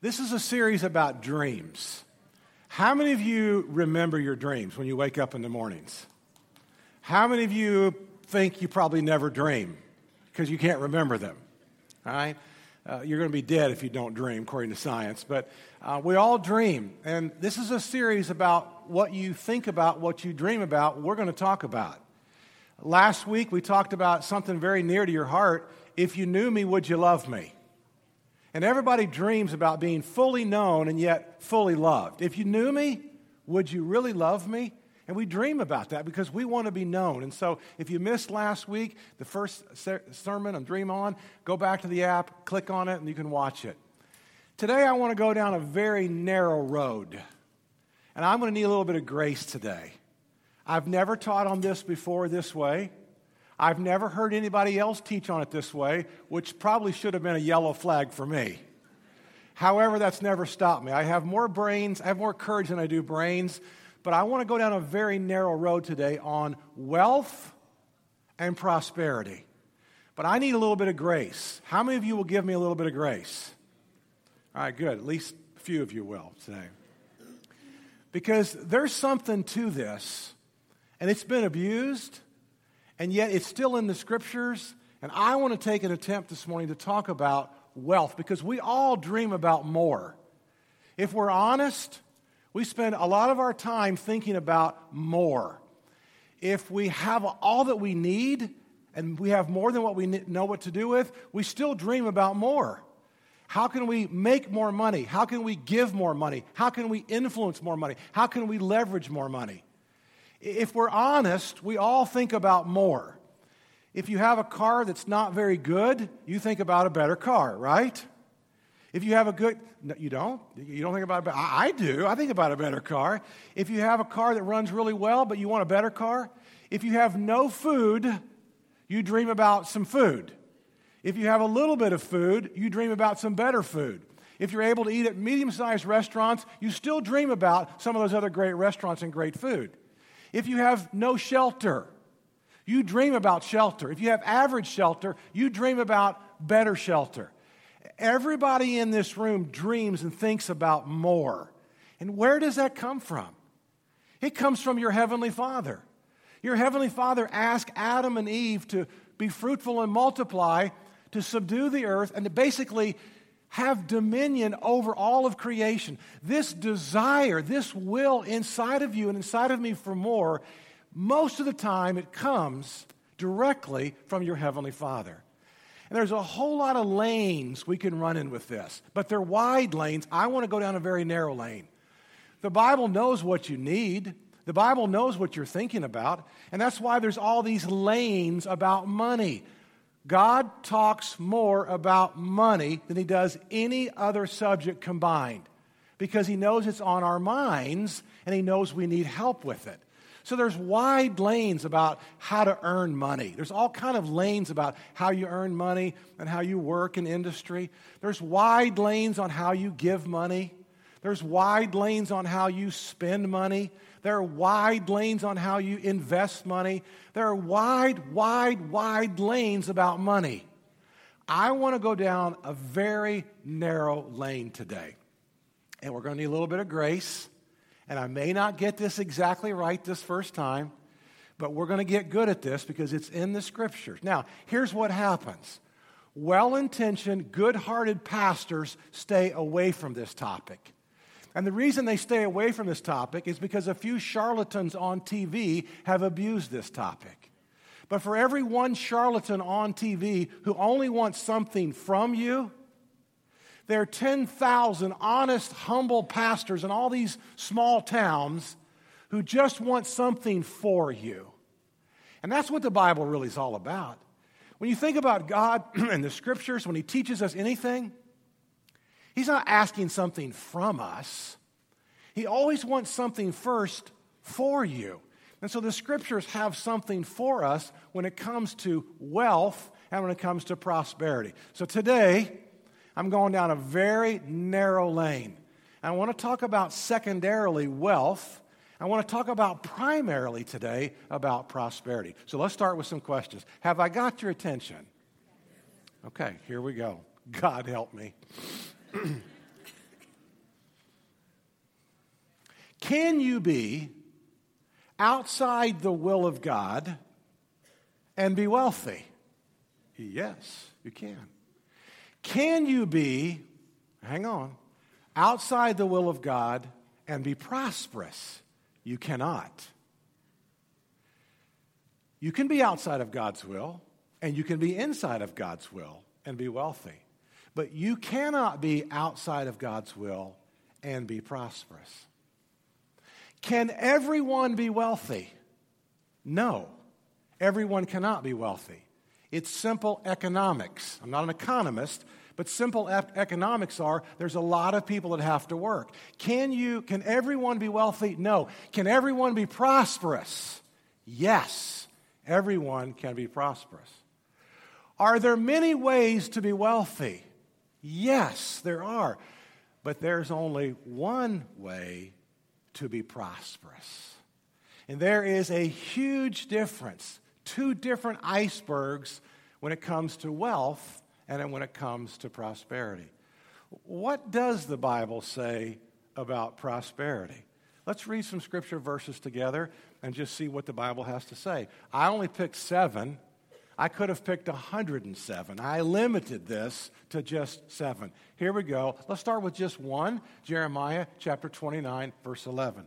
This is a series about dreams. How many of you remember your dreams when you wake up in the mornings? How many of you think you probably never dream because you can't remember them? All right? Uh, you're going to be dead if you don't dream, according to science. But uh, we all dream. And this is a series about what you think about, what you dream about, we're going to talk about. Last week, we talked about something very near to your heart. If you knew me, would you love me? And everybody dreams about being fully known and yet fully loved. If you knew me, would you really love me? And we dream about that because we want to be known. And so if you missed last week, the first sermon on Dream On, go back to the app, click on it, and you can watch it. Today, I want to go down a very narrow road. And I'm going to need a little bit of grace today. I've never taught on this before this way. I've never heard anybody else teach on it this way, which probably should have been a yellow flag for me. However, that's never stopped me. I have more brains, I have more courage than I do brains, but I want to go down a very narrow road today on wealth and prosperity. But I need a little bit of grace. How many of you will give me a little bit of grace? All right, good. At least a few of you will today. Because there's something to this, and it's been abused and yet it's still in the scriptures. And I want to take an attempt this morning to talk about wealth because we all dream about more. If we're honest, we spend a lot of our time thinking about more. If we have all that we need and we have more than what we know what to do with, we still dream about more. How can we make more money? How can we give more money? How can we influence more money? How can we leverage more money? If we're honest, we all think about more. If you have a car that's not very good, you think about a better car, right? If you have a good, no, you don't. You don't think about it. I, I do. I think about a better car. If you have a car that runs really well, but you want a better car. If you have no food, you dream about some food. If you have a little bit of food, you dream about some better food. If you're able to eat at medium sized restaurants, you still dream about some of those other great restaurants and great food. If you have no shelter, you dream about shelter. If you have average shelter, you dream about better shelter. Everybody in this room dreams and thinks about more. And where does that come from? It comes from your Heavenly Father. Your Heavenly Father asked Adam and Eve to be fruitful and multiply, to subdue the earth, and to basically have dominion over all of creation. This desire, this will inside of you and inside of me for more, most of the time it comes directly from your Heavenly Father. And there's a whole lot of lanes we can run in with this, but they're wide lanes. I want to go down a very narrow lane. The Bible knows what you need. The Bible knows what you're thinking about, and that's why there's all these lanes about money. God talks more about money than he does any other subject combined because he knows it's on our minds and he knows we need help with it. So there's wide lanes about how to earn money. There's all kind of lanes about how you earn money and how you work in industry. There's wide lanes on how you give money. There's wide lanes on how you spend money. There are wide lanes on how you invest money. There are wide, wide, wide lanes about money. I want to go down a very narrow lane today. And we're going to need a little bit of grace. And I may not get this exactly right this first time, but we're going to get good at this because it's in the scriptures. Now, here's what happens well intentioned, good hearted pastors stay away from this topic. And the reason they stay away from this topic is because a few charlatans on TV have abused this topic. But for every one charlatan on TV who only wants something from you, there are 10,000 honest, humble pastors in all these small towns who just want something for you. And that's what the Bible really is all about. When you think about God and the scriptures, when He teaches us anything, He's not asking something from us. He always wants something first for you. And so the scriptures have something for us when it comes to wealth and when it comes to prosperity. So today, I'm going down a very narrow lane. I want to talk about secondarily wealth. I want to talk about primarily today about prosperity. So let's start with some questions. Have I got your attention? Okay, here we go. God help me. Can you be outside the will of God and be wealthy? Yes, you can. Can you be, hang on, outside the will of God and be prosperous? You cannot. You can be outside of God's will, and you can be inside of God's will and be wealthy. But you cannot be outside of God's will and be prosperous. Can everyone be wealthy? No, everyone cannot be wealthy. It's simple economics. I'm not an economist, but simple economics are there's a lot of people that have to work. Can you can everyone be wealthy? No. Can everyone be prosperous? Yes. Everyone can be prosperous. Are there many ways to be wealthy? Yes, there are. But there's only one way to be prosperous. And there is a huge difference, two different icebergs when it comes to wealth and when it comes to prosperity. What does the Bible say about prosperity? Let's read some scripture verses together and just see what the Bible has to say. I only picked seven. I could have picked 107. I limited this to just seven. Here we go. Let's start with just one Jeremiah chapter 29, verse 11.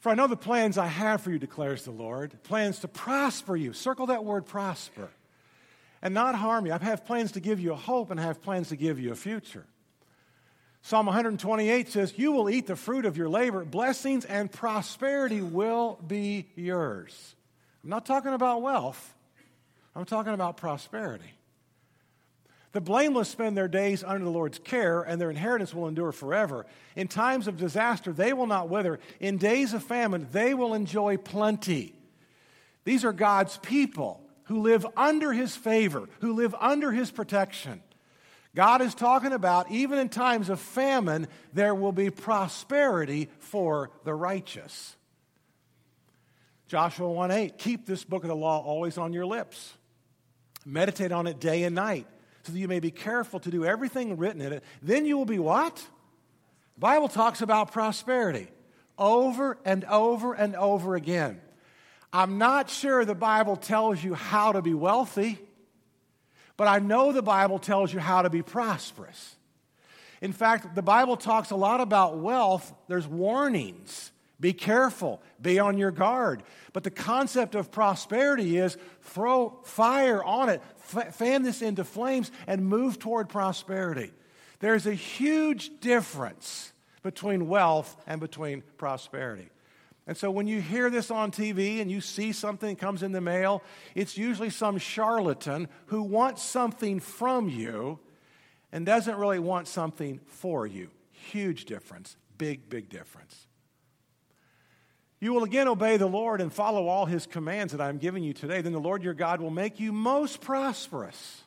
For I know the plans I have for you, declares the Lord plans to prosper you. Circle that word prosper. And not harm you. I have plans to give you a hope and I have plans to give you a future. Psalm 128 says, You will eat the fruit of your labor. Blessings and prosperity will be yours. I'm not talking about wealth, I'm talking about prosperity. The blameless spend their days under the Lord's care, and their inheritance will endure forever. In times of disaster, they will not wither. In days of famine, they will enjoy plenty. These are God's people who live under His favor, who live under His protection. God is talking about even in times of famine, there will be prosperity for the righteous. Joshua 1 8, keep this book of the law always on your lips. Meditate on it day and night, so that you may be careful to do everything written in it. Then you will be what? The Bible talks about prosperity over and over and over again. I'm not sure the Bible tells you how to be wealthy, but I know the Bible tells you how to be prosperous. In fact, the Bible talks a lot about wealth. There's warnings be careful, be on your guard. But the concept of prosperity is throw fire on it, fan this into flames, and move toward prosperity. There's a huge difference between wealth and between prosperity. And so when you hear this on TV and you see something comes in the mail, it's usually some charlatan who wants something from you and doesn't really want something for you. Huge difference. Big, big difference. You will again obey the Lord and follow all his commands that I'm giving you today. Then the Lord your God will make you most prosperous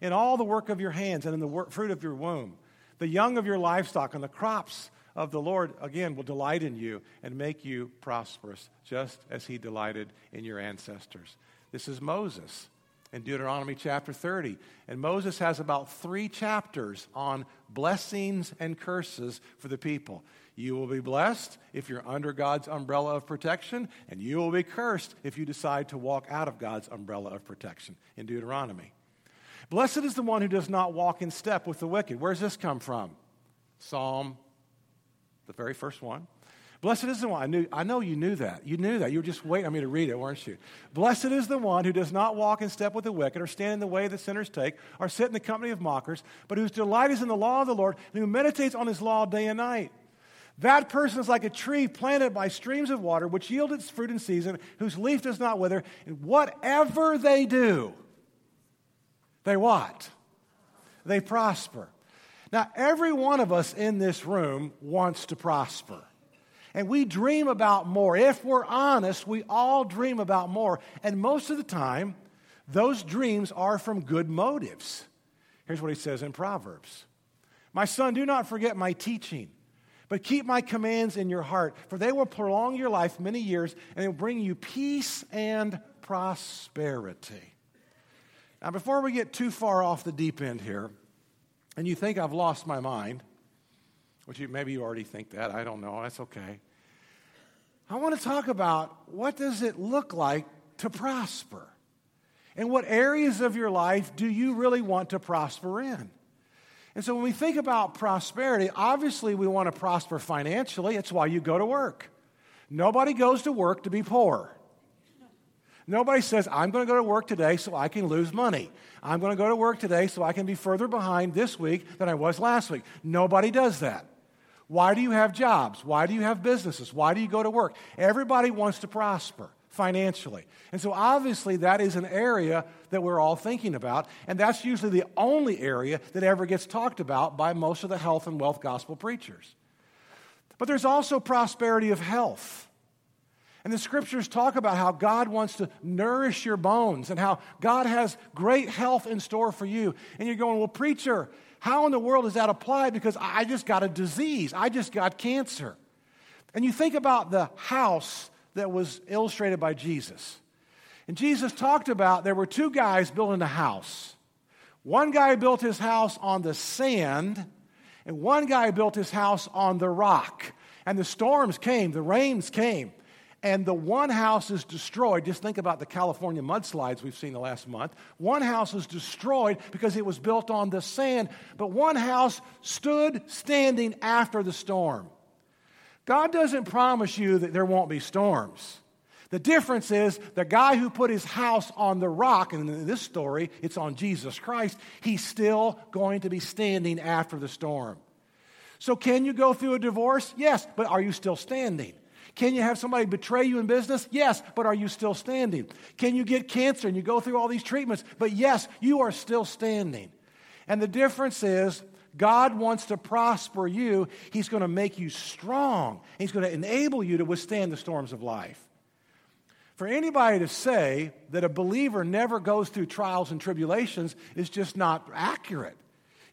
in all the work of your hands and in the work, fruit of your womb. The young of your livestock and the crops of the Lord, again, will delight in you and make you prosperous, just as he delighted in your ancestors. This is Moses in Deuteronomy chapter 30. And Moses has about three chapters on blessings and curses for the people. You will be blessed if you're under God's umbrella of protection, and you will be cursed if you decide to walk out of God's umbrella of protection in Deuteronomy. Blessed is the one who does not walk in step with the wicked. Where's this come from? Psalm, the very first one. Blessed is the one. I, knew, I know you knew that. You knew that. You were just waiting on me to read it, weren't you? Blessed is the one who does not walk in step with the wicked, or stand in the way that sinners take, or sit in the company of mockers, but whose delight is in the law of the Lord, and who meditates on his law day and night. That person is like a tree planted by streams of water, which yield its fruit in season, whose leaf does not wither. And whatever they do, they what? They prosper. Now, every one of us in this room wants to prosper. And we dream about more. If we're honest, we all dream about more. And most of the time, those dreams are from good motives. Here's what he says in Proverbs My son, do not forget my teaching, but keep my commands in your heart, for they will prolong your life many years and they will bring you peace and prosperity. Now, before we get too far off the deep end here, and you think I've lost my mind, which you, maybe you already think that. I don't know. That's okay. I want to talk about what does it look like to prosper? And what areas of your life do you really want to prosper in? And so when we think about prosperity, obviously we want to prosper financially. It's why you go to work. Nobody goes to work to be poor. Nobody says, I'm going to go to work today so I can lose money. I'm going to go to work today so I can be further behind this week than I was last week. Nobody does that. Why do you have jobs? Why do you have businesses? Why do you go to work? Everybody wants to prosper financially. And so, obviously, that is an area that we're all thinking about. And that's usually the only area that ever gets talked about by most of the health and wealth gospel preachers. But there's also prosperity of health. And the scriptures talk about how God wants to nourish your bones and how God has great health in store for you. And you're going, well, preacher, how in the world is that applied? Because I just got a disease, I just got cancer. And you think about the house that was illustrated by Jesus. And Jesus talked about there were two guys building a house. One guy built his house on the sand, and one guy built his house on the rock. And the storms came, the rains came, and the one house is destroyed. Just think about the California mudslides we've seen the last month. One house is destroyed because it was built on the sand, but one house stood standing after the storm. God doesn't promise you that there won't be storms. The difference is the guy who put his house on the rock, and in this story, it's on Jesus Christ, he's still going to be standing after the storm. So, can you go through a divorce? Yes, but are you still standing? Can you have somebody betray you in business? Yes, but are you still standing? Can you get cancer and you go through all these treatments? But yes, you are still standing. And the difference is God wants to prosper you. He's going to make you strong. He's going to enable you to withstand the storms of life. For anybody to say that a believer never goes through trials and tribulations is just not accurate.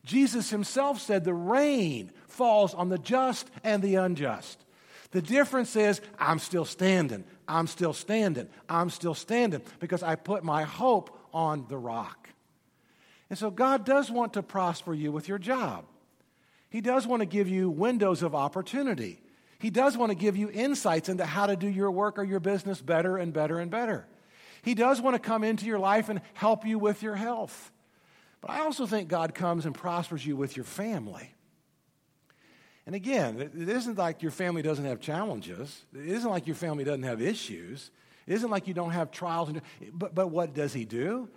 Jesus himself said the rain falls on the just and the unjust. The difference is, I'm still standing. I'm still standing. I'm still standing because I put my hope on the rock. And so God does want to prosper you with your job. He does want to give you windows of opportunity. He does want to give you insights into how to do your work or your business better and better and better. He does want to come into your life and help you with your health. But I also think God comes and prospers you with your family. And again, it isn't like your family doesn't have challenges. It isn't like your family doesn't have issues. It isn't like you don't have trials. But, but what does he do?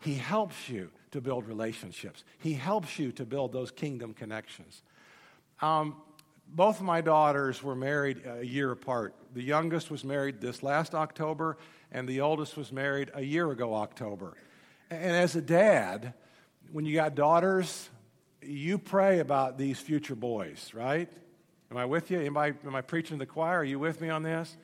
He helps you to build relationships. He helps you to build those kingdom connections. Um, both of my daughters were married a year apart. The youngest was married this last October, and the oldest was married a year ago, October. And as a dad, when you got daughters, you pray about these future boys, right? Am I with you? Am I, am I preaching to the choir? Are you with me on this?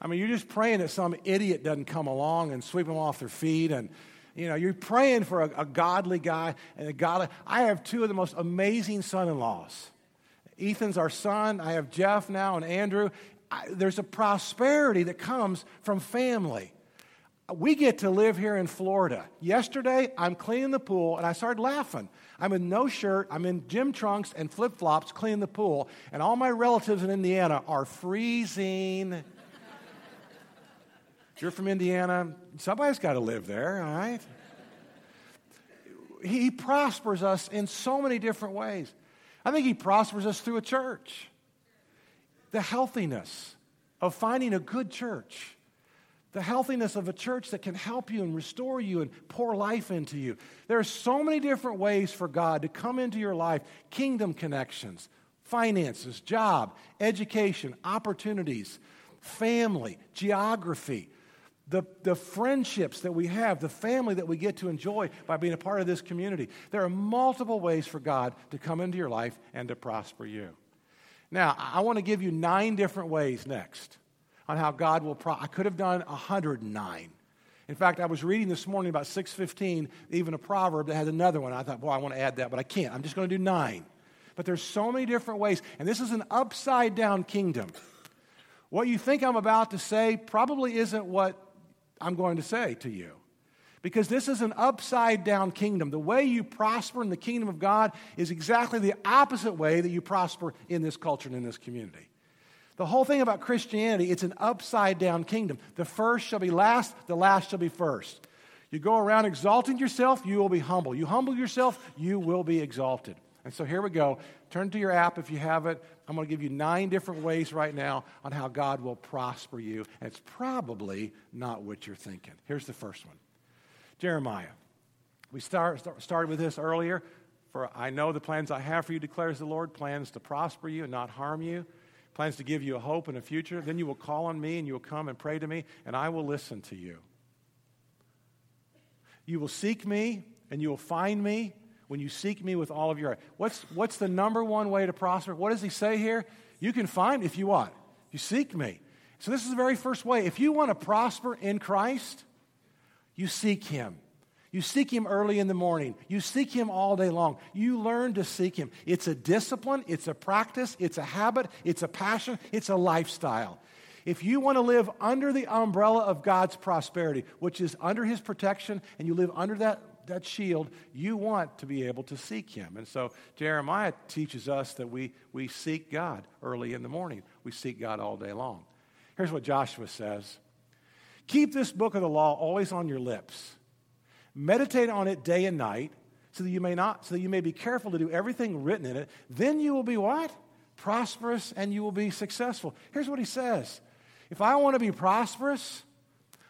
I mean, you're just praying that some idiot doesn't come along and sweep them off their feet. And, you know, you're praying for a, a godly guy and a godly. I have two of the most amazing son in laws. Ethan's our son. I have Jeff now and Andrew. I, there's a prosperity that comes from family. We get to live here in Florida. Yesterday, I'm cleaning the pool and I started laughing. I'm in no shirt, I'm in gym trunks and flip flops cleaning the pool, and all my relatives in Indiana are freezing. If you're from Indiana, somebody's got to live there, all right? He prospers us in so many different ways. I think He prospers us through a church. The healthiness of finding a good church the healthiness of a church that can help you and restore you and pour life into you. There are so many different ways for God to come into your life kingdom connections, finances, job, education, opportunities, family, geography. The, the friendships that we have, the family that we get to enjoy by being a part of this community. There are multiple ways for God to come into your life and to prosper you. Now, I want to give you nine different ways next on how God will pro- I could have done 109. In fact, I was reading this morning about 615, even a proverb that has another one. I thought, boy, I want to add that, but I can't. I'm just going to do nine. But there's so many different ways, and this is an upside down kingdom. What you think I'm about to say probably isn't what I'm going to say to you. Because this is an upside down kingdom. The way you prosper in the kingdom of God is exactly the opposite way that you prosper in this culture and in this community. The whole thing about Christianity, it's an upside down kingdom. The first shall be last, the last shall be first. You go around exalting yourself, you will be humble. You humble yourself, you will be exalted. And so here we go. Turn to your app if you have it. I'm going to give you nine different ways right now on how God will prosper you. And it's probably not what you're thinking. Here's the first one Jeremiah. We start, start, started with this earlier. For I know the plans I have for you, declares the Lord plans to prosper you and not harm you, plans to give you a hope and a future. Then you will call on me and you will come and pray to me, and I will listen to you. You will seek me and you will find me when you seek me with all of your heart. What's, what's the number one way to prosper? What does he say here? You can find if you want. You seek me. So, this is the very first way. If you want to prosper in Christ, you seek him. You seek him early in the morning. You seek him all day long. You learn to seek him. It's a discipline, it's a practice, it's a habit, it's a passion, it's a lifestyle. If you want to live under the umbrella of God's prosperity, which is under his protection, and you live under that that shield, you want to be able to seek him. And so Jeremiah teaches us that we, we seek God early in the morning. We seek God all day long. Here's what Joshua says Keep this book of the law always on your lips. Meditate on it day and night, so that you may not, so that you may be careful to do everything written in it. Then you will be what? Prosperous and you will be successful. Here's what he says. If I want to be prosperous,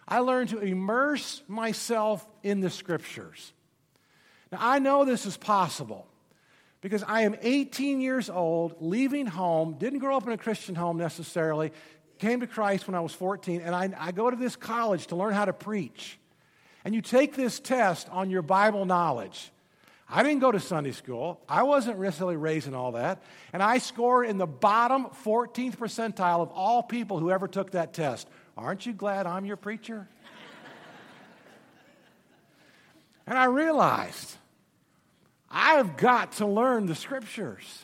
I learned to immerse myself in the scriptures. Now, I know this is possible because I am 18 years old, leaving home, didn't grow up in a Christian home necessarily, came to Christ when I was 14, and I, I go to this college to learn how to preach. And you take this test on your Bible knowledge. I didn't go to Sunday school. I wasn't necessarily raised in all that. And I scored in the bottom 14th percentile of all people who ever took that test. Aren't you glad I'm your preacher? and I realized I've got to learn the scriptures.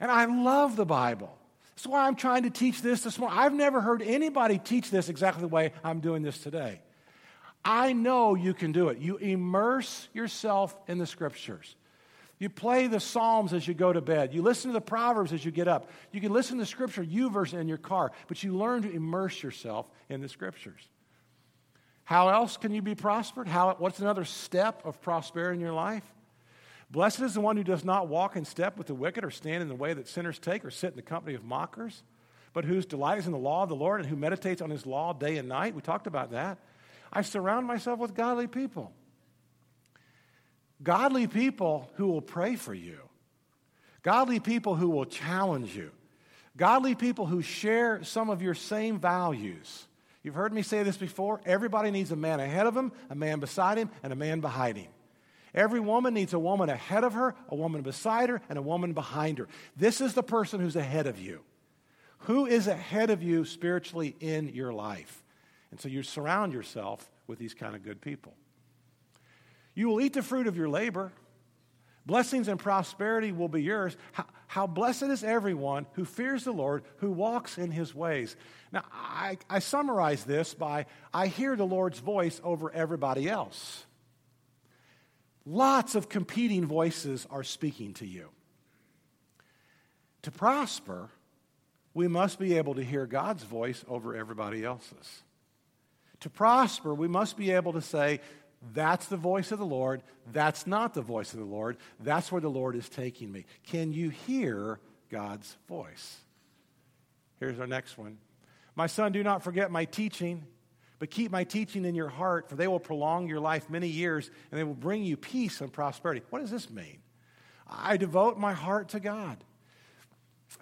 And I love the Bible. That's why I'm trying to teach this this morning. I've never heard anybody teach this exactly the way I'm doing this today. I know you can do it. You immerse yourself in the scriptures. You play the Psalms as you go to bed. You listen to the Proverbs as you get up. You can listen to Scripture, you verse in your car, but you learn to immerse yourself in the Scriptures. How else can you be prospered? How, what's another step of prosperity in your life? Blessed is the one who does not walk in step with the wicked, or stand in the way that sinners take, or sit in the company of mockers, but whose delight is in the law of the Lord, and who meditates on his law day and night. We talked about that. I surround myself with godly people godly people who will pray for you, godly people who will challenge you, godly people who share some of your same values. You've heard me say this before. Everybody needs a man ahead of him, a man beside him, and a man behind him. Every woman needs a woman ahead of her, a woman beside her, and a woman behind her. This is the person who's ahead of you. Who is ahead of you spiritually in your life? And so you surround yourself with these kind of good people. You will eat the fruit of your labor. Blessings and prosperity will be yours. How, how, blessed is everyone who fears the Lord, who walks in his ways. Now, I, I summarize this by I hear the Lord's voice over everybody else. Lots of competing voices are speaking to you. To prosper, we must be able to hear God's voice over everybody else's. To prosper, we must be able to say, that's the voice of the Lord. That's not the voice of the Lord. That's where the Lord is taking me. Can you hear God's voice? Here's our next one. My son, do not forget my teaching, but keep my teaching in your heart, for they will prolong your life many years, and they will bring you peace and prosperity. What does this mean? I devote my heart to God.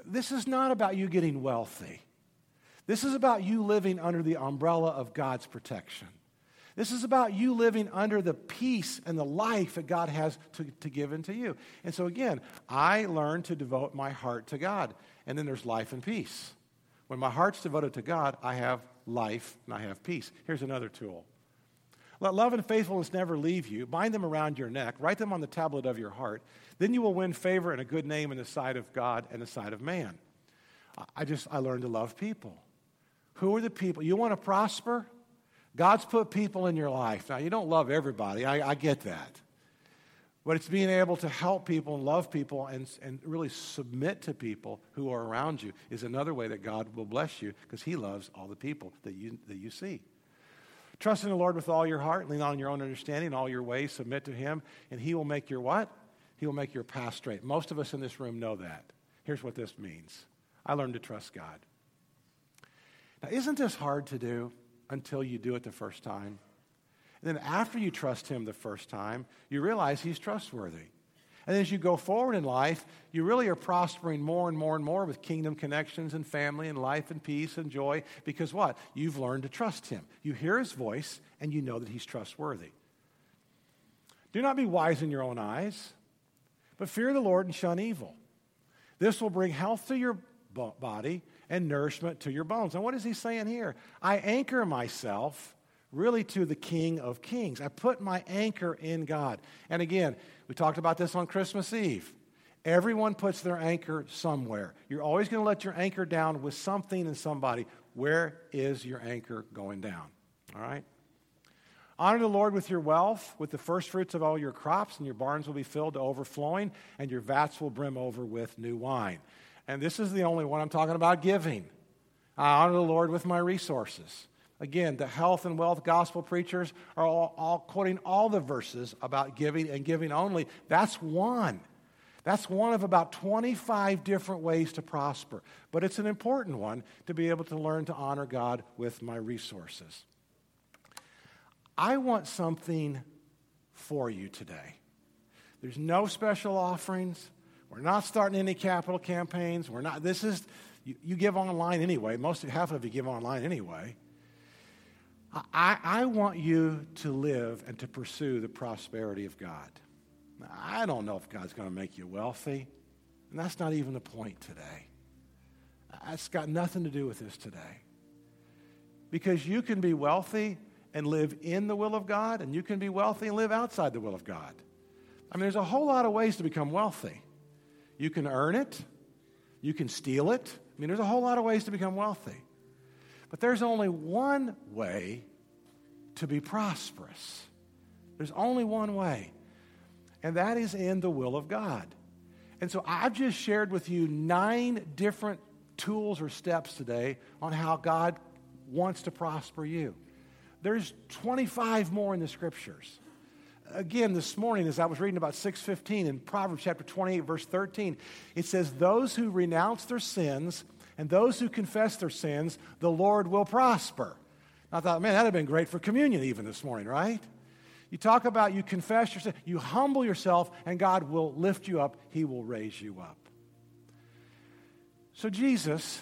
This is not about you getting wealthy. This is about you living under the umbrella of God's protection. This is about you living under the peace and the life that God has to, to give into you. And so, again, I learn to devote my heart to God. And then there's life and peace. When my heart's devoted to God, I have life and I have peace. Here's another tool. Let love and faithfulness never leave you. Bind them around your neck. Write them on the tablet of your heart. Then you will win favor and a good name in the sight of God and the sight of man. I just, I learned to love people. Who are the people? You want to prosper? God's put people in your life. Now, you don't love everybody, I, I get that. But it's being able to help people and love people and, and really submit to people who are around you is another way that God will bless you because He loves all the people that you, that you see. Trust in the Lord with all your heart, lean on your own understanding, all your ways, submit to Him, and He will make your what? He will make your path straight. Most of us in this room know that. Here's what this means I learned to trust God. Now, isn't this hard to do until you do it the first time? And then after you trust Him the first time, you realize He's trustworthy. And as you go forward in life, you really are prospering more and more and more with kingdom connections and family and life and peace and joy because what? You've learned to trust Him. You hear His voice and you know that He's trustworthy. Do not be wise in your own eyes, but fear the Lord and shun evil. This will bring health to your body and nourishment to your bones. And what is he saying here? I anchor myself really to the King of Kings. I put my anchor in God. And again, we talked about this on Christmas Eve. Everyone puts their anchor somewhere. You're always going to let your anchor down with something and somebody. Where is your anchor going down? All right? Honor the Lord with your wealth, with the first fruits of all your crops, and your barns will be filled to overflowing, and your vats will brim over with new wine. And this is the only one I'm talking about giving. I honor the Lord with my resources. Again, the health and wealth gospel preachers are all, all, quoting all the verses about giving and giving only. That's one. That's one of about 25 different ways to prosper. But it's an important one to be able to learn to honor God with my resources. I want something for you today. There's no special offerings. We're not starting any capital campaigns. We're not, this is, you, you give online anyway. Most, half of you give online anyway. I, I want you to live and to pursue the prosperity of God. I don't know if God's going to make you wealthy, and that's not even the point today. It's got nothing to do with this today. Because you can be wealthy and live in the will of God, and you can be wealthy and live outside the will of God. I mean, there's a whole lot of ways to become wealthy. You can earn it, you can steal it. I mean, there's a whole lot of ways to become wealthy. But there's only one way to be prosperous. There's only one way, and that is in the will of God. And so I've just shared with you nine different tools or steps today on how God wants to prosper you. There's 25 more in the scriptures. Again, this morning, as I was reading about 615 in Proverbs chapter 28, verse 13, it says, Those who renounce their sins and those who confess their sins, the Lord will prosper. I thought, man, that'd have been great for communion even this morning, right? You talk about you confess your sin, you humble yourself, and God will lift you up. He will raise you up. So Jesus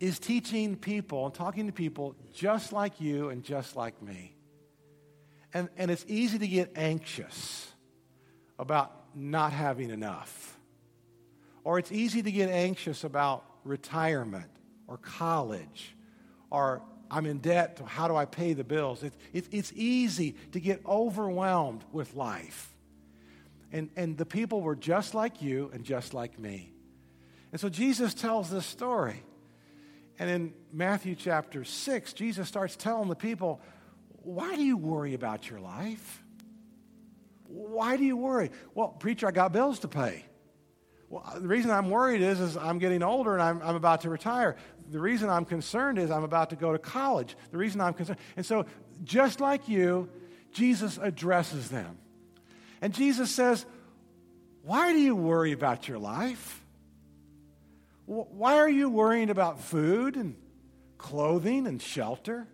is teaching people and talking to people just like you and just like me. And, and it's easy to get anxious about not having enough. Or it's easy to get anxious about retirement or college or I'm in debt. How do I pay the bills? It, it, it's easy to get overwhelmed with life. And, and the people were just like you and just like me. And so Jesus tells this story. And in Matthew chapter 6, Jesus starts telling the people, Why do you worry about your life? Why do you worry? Well, preacher, I got bills to pay. Well, uh, the reason I'm worried is, is I'm getting older and I'm, I'm about to retire. The reason I'm concerned is I'm about to go to college. The reason I'm concerned. And so, just like you, Jesus addresses them. And Jesus says, Why do you worry about your life? Why are you worrying about food and clothing and shelter?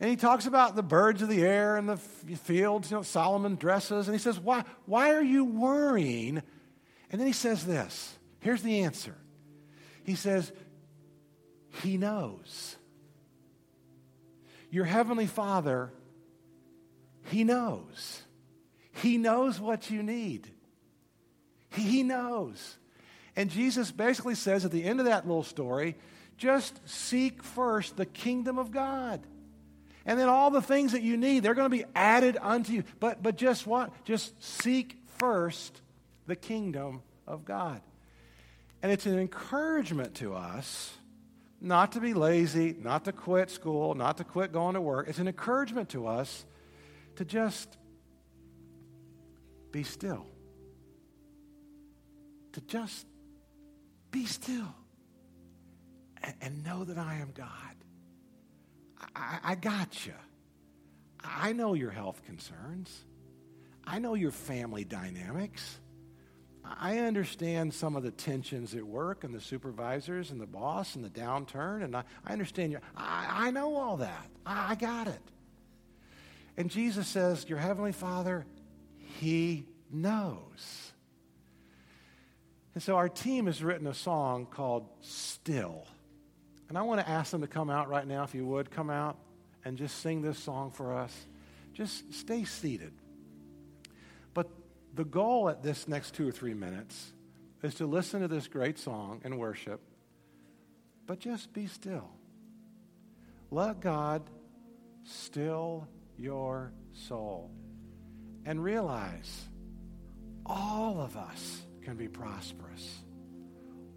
And he talks about the birds of the air and the fields, you know, Solomon dresses. And he says, Why, why are you worrying? And then he says this here's the answer. He says, He knows. Your heavenly Father, He knows. He knows what you need. He knows. And Jesus basically says at the end of that little story, just seek first the kingdom of God. And then all the things that you need, they're going to be added unto you. But, but just what? Just seek first the kingdom of God. And it's an encouragement to us not to be lazy, not to quit school, not to quit going to work. It's an encouragement to us to just be still. To just be still and, and know that I am God. I, I got you. I know your health concerns. I know your family dynamics. I understand some of the tensions at work and the supervisors and the boss and the downturn, and I, I understand you. I, I know all that. I, I got it. And Jesus says, Your Heavenly Father, He knows. And so our team has written a song called Still. And I want to ask them to come out right now, if you would, come out and just sing this song for us. Just stay seated. But the goal at this next two or three minutes is to listen to this great song and worship, but just be still. Let God still your soul and realize all of us can be prosperous.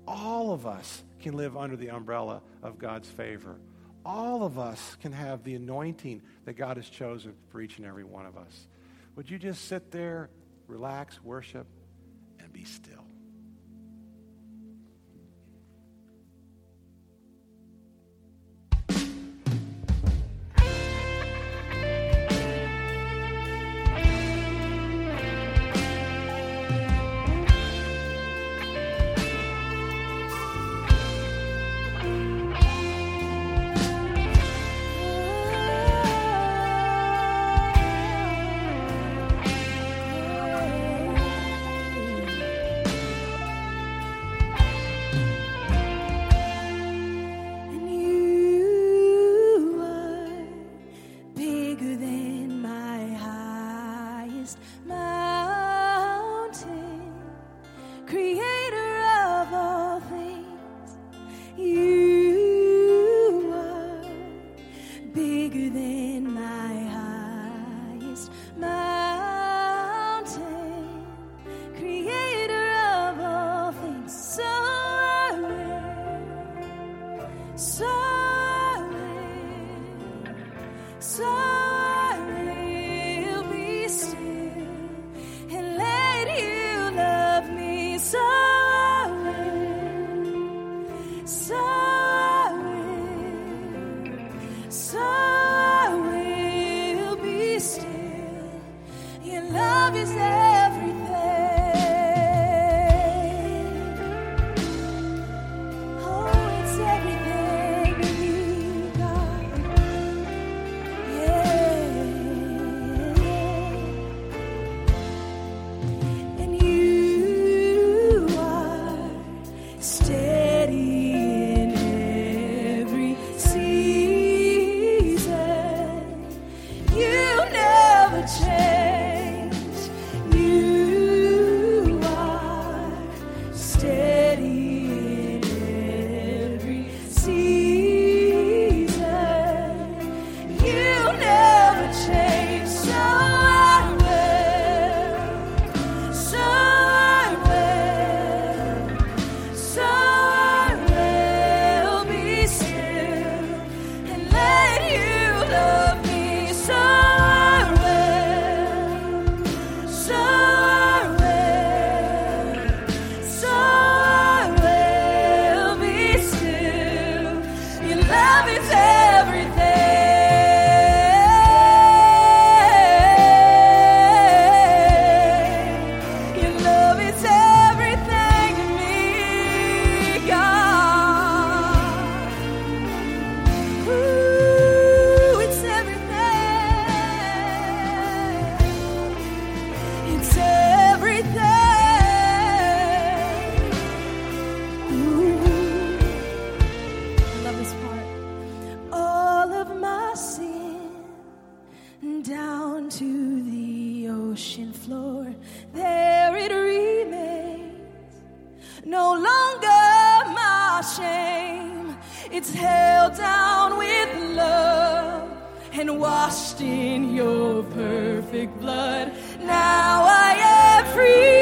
All of us can live under the umbrella of God's favor. All of us can have the anointing that God has chosen for each and every one of us. Would you just sit there, relax, worship, and be still? It's down with love and washed in your perfect blood. Now I am free.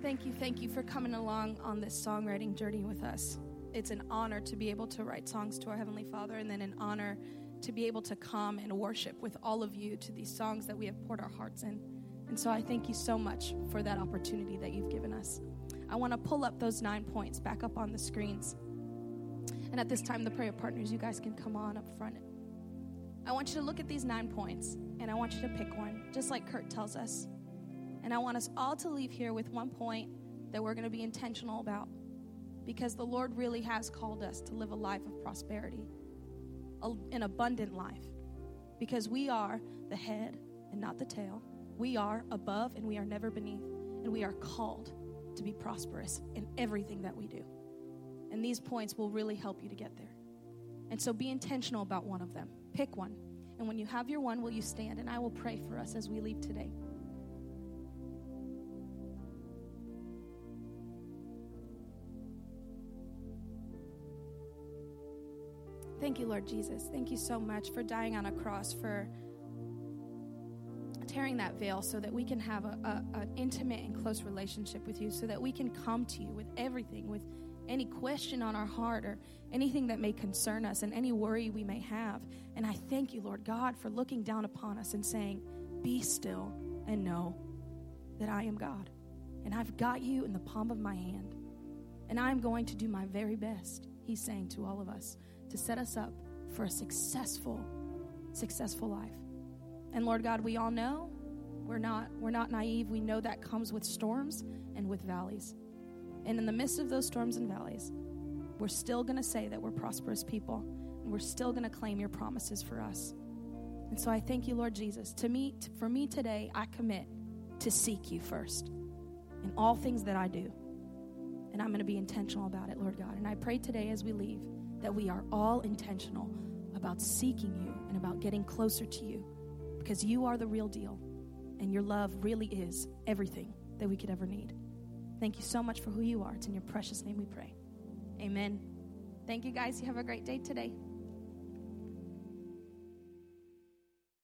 Thank you thank you for coming along on this songwriting journey with us. It's an honor to be able to write songs to our Heavenly Father, and then an honor to be able to come and worship with all of you to these songs that we have poured our hearts in. And so I thank you so much for that opportunity that you've given us. I want to pull up those nine points back up on the screens. And at this time, the prayer partners, you guys can come on up front. I want you to look at these nine points, and I want you to pick one, just like Kurt tells us. And I want us all to leave here with one point that we're going to be intentional about because the Lord really has called us to live a life of prosperity, an abundant life, because we are the head and not the tail. We are above and we are never beneath, and we are called to be prosperous in everything that we do. And these points will really help you to get there. And so be intentional about one of them. Pick one. And when you have your one, will you stand? And I will pray for us as we leave today. Thank you, Lord Jesus. Thank you so much for dying on a cross, for tearing that veil so that we can have a, an intimate and close relationship with you, so that we can come to you with everything, with any question on our heart or anything that may concern us and any worry we may have. And I thank you, Lord God, for looking down upon us and saying, Be still and know that I am God. And I've got you in the palm of my hand. And I'm going to do my very best, He's saying to all of us to set us up for a successful, successful life. And Lord God, we all know we're not we're not naive. We know that comes with storms and with valleys. And in the midst of those storms and valleys, we're still going to say that we're prosperous people, and we're still going to claim your promises for us. And so I thank you, Lord Jesus. To me, for me today, I commit to seek you first in all things that I do. And I'm going to be intentional about it, Lord God. And I pray today as we leave that we are all intentional about seeking you and about getting closer to you because you are the real deal and your love really is everything that we could ever need. Thank you so much for who you are. It's in your precious name we pray. Amen. Thank you, guys. You have a great day today.